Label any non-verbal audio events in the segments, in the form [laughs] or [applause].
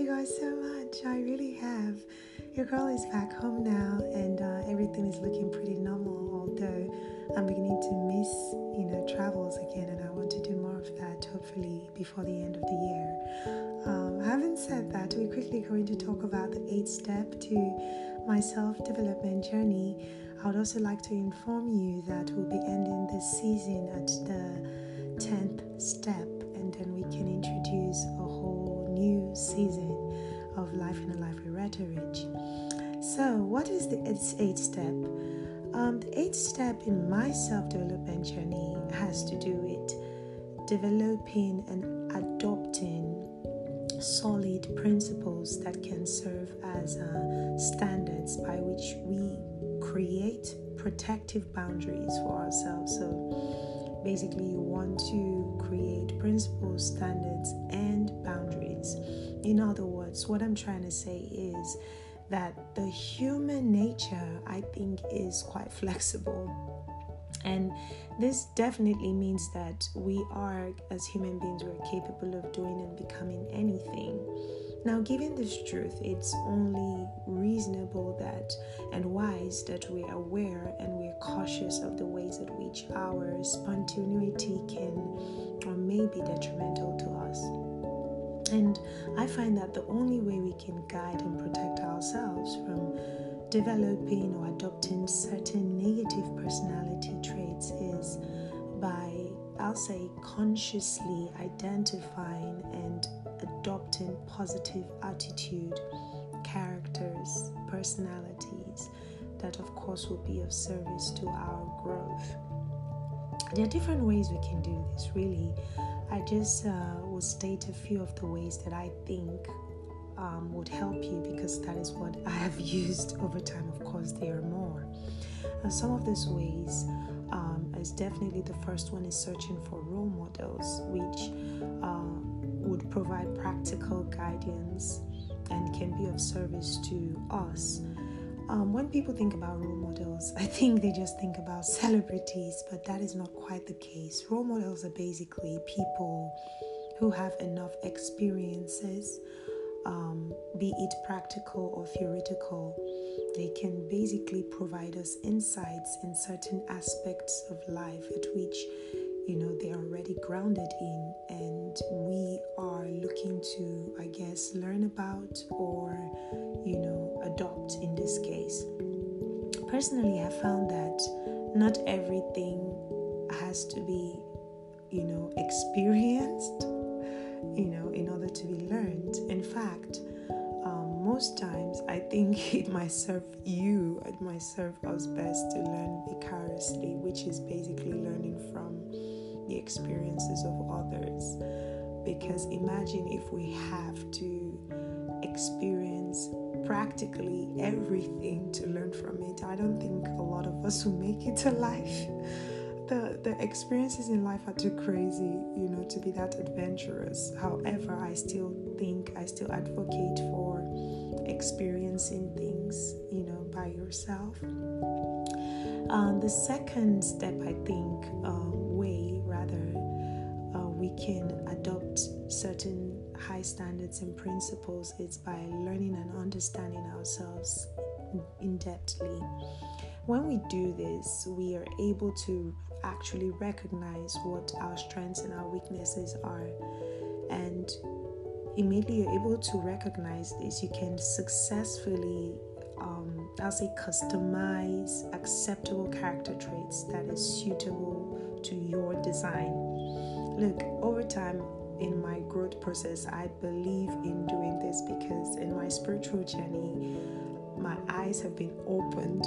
guys so much. I really have. Your girl is back home now, and uh, everything is looking pretty normal. Although I'm beginning to miss, you know, travels again, and I want to do more of that. Hopefully before the end of the year. Um, having said that, we're quickly going to talk about the eighth step to my self-development journey. I would also like to inform you that we'll be ending this season at the tenth step, and then we can introduce new season of Life in a Life with Rhetoric. So, what is the eighth step? Um, the eighth step in my self development journey has to do with developing and adopting solid principles that can serve as uh, standards by which we create protective boundaries for ourselves. So, basically, you want to create principles, standards, and boundaries. In other words, what I'm trying to say is that the human nature, I think, is quite [laughs] flexible. And this definitely means that we are, as human beings, we're capable of doing and becoming anything. Now, given this truth, it's only reasonable that and wise that we're aware and we're cautious of the ways at which our spontaneity can or may be detrimental to us. And I find that the only way we can guide and protect ourselves from developing or adopting certain negative personality traits is by, I'll say, consciously identifying and adopting positive attitude, characters, personalities that, of course, will be of service to our growth. There are different ways we can do this, really. I just uh, will state a few of the ways that I think um, would help you because that is what I have [laughs] used over time. Of course, there are more. And some of these ways um, is definitely the first one is searching for role models, which uh, would provide practical guidance and can be of service to us. Um, when people think about role models, [laughs] I think they just think about celebrities, but that is not quite the case. Role models are basically people who have enough experiences, um, be it practical or theoretical. They can basically provide us insights in certain aspects of life at which you know they are already grounded in and we are looking to i guess learn about or you know adopt in this case personally i found that not everything has to be you know [laughs] experienced you know in order to be learned in fact um, most times i think [laughs] it might serve you it might serve us best to learn vicariously which is basically learning from the experiences of others. Because imagine if we have to experience practically everything to learn from it. I don't think a lot of us will make it to life. The, the experiences in life are too crazy, you know, to be that adventurous. However, I still think, I still advocate for experiencing things, you know, by yourself. Um, the second step, I think, um, we can adopt certain high standards and principles is by learning and understanding ourselves in depthly. When we do this, we are able to actually recognize what our strengths and our weaknesses are. And immediately you're able to recognize this, you can successfully, um, I'll say, customize acceptable character traits that is suitable to your design Look, over time in my growth process, I believe in doing this because in my spiritual journey, my eyes have been opened,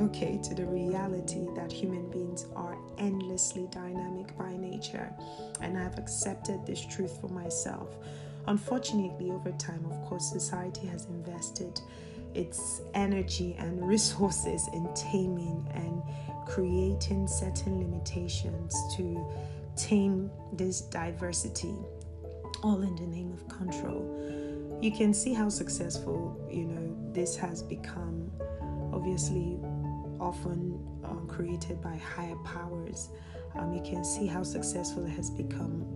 [laughs] okay, to the reality that human beings are endlessly dynamic by nature. And I've accepted this truth for myself. Unfortunately, over time, of course, society has invested its energy and resources in taming and creating certain limitations to tame this diversity, all in the name of control. You can see how successful, you know, this has become. Obviously, often um, created by higher powers. Um, you can see how successful it has become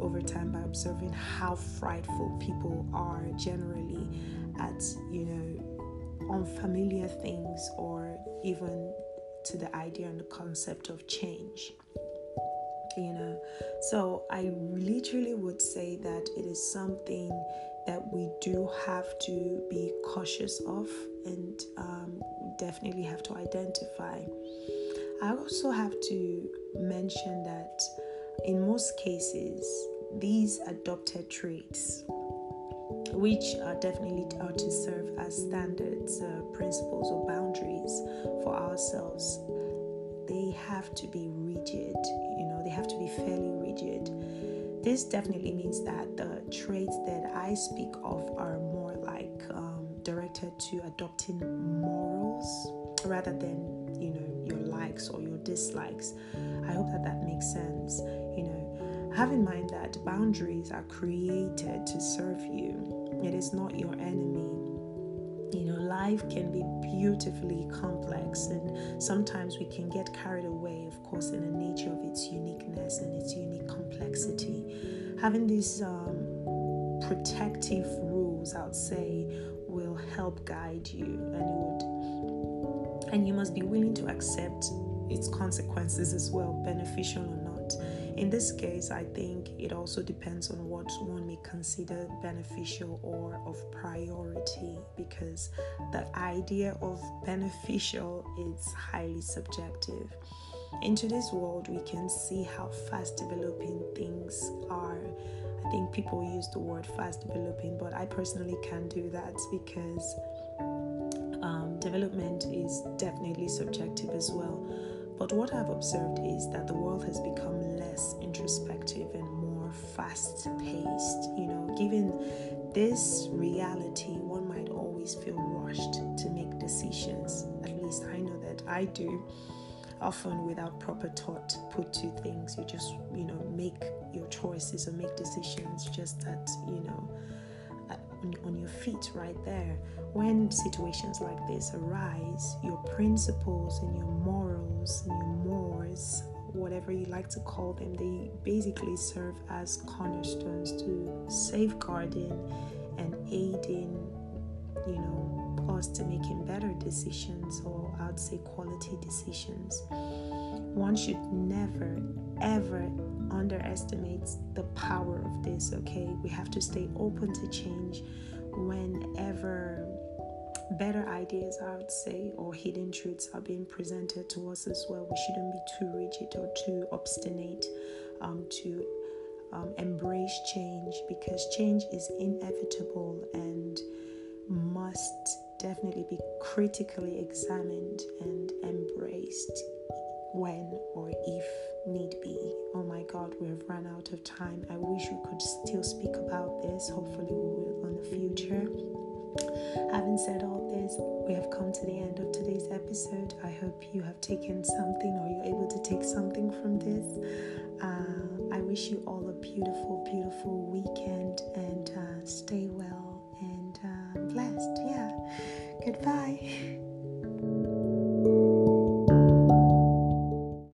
over time by observing how frightful people are generally at, you know, unfamiliar things or even to the idea and the concept of change you know so i literally would say that it is something that we do have to be cautious of and um, definitely have to identify. I also have to mention that in most cases these adopted traits which are definitely are to serve as standards uh, principles or boundaries for ourselves they have to be rigid you know they have to be fairly rigid this definitely means that the traits that i speak of are more like um, directed to adopting morals rather than you know your likes or your dislikes. I hope that that makes sense. You know have in mind that boundaries are created to serve you. It is not your enemy you know, life can be beautifully complex, and sometimes we can get carried away, of course, in the nature of its uniqueness and its unique complexity. Having these um, protective rules, I would say, will help guide you, and it would, and you must be willing to accept its consequences as well, beneficial or not. In this case, I think it also depends on what one may consider beneficial or of priority because the idea of beneficial is highly subjective. In today's world, we can see how fast developing things are. I think people use the word fast developing, but I personally can't do that because um, development is definitely subjective as well. But what I've observed is that the world has become less introspective and more fast paced. You know, given this reality, one might always feel rushed to make decisions. At least I know that I do. Often without proper thought put to things, you just, you know, make your choices or make decisions just that, you know, right there. When situations like this arise, your principles and your morals and your mores, whatever you like to call them, they basically serve as cornerstones to safeguarding and aiding, you know, us to making better decisions or I'd say quality decisions. One should never, ever underestimate the power of this, okay? We have to stay open to change whenever better ideas, I would say, or hidden truths are being presented to us as well. We shouldn't be too rigid or too obstinate um, to um, embrace change because change is inevitable and must definitely be critically examined and embraced when or if need be. Oh my God, we have run out of time. I wish we could still speak about this. Hopefully, we will in the future. Having said all this, we have come to the end of today's episode. I hope you have taken something or you're able to take something from this. Uh, I wish you all a beautiful, beautiful weekend and uh, stay well and uh, blessed. Yeah. Goodbye. [laughs]